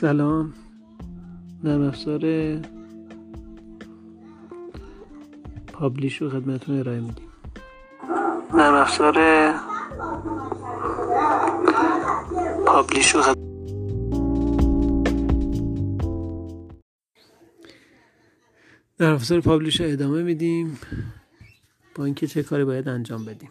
سلام. نرم افزار پابلیش رو خدمتتون ارائه میدیم. نرم افزار پابلیش رو خدمت... در افزار پابلیش رو ادامه میدیم. با اینکه چه کاری باید انجام بدیم.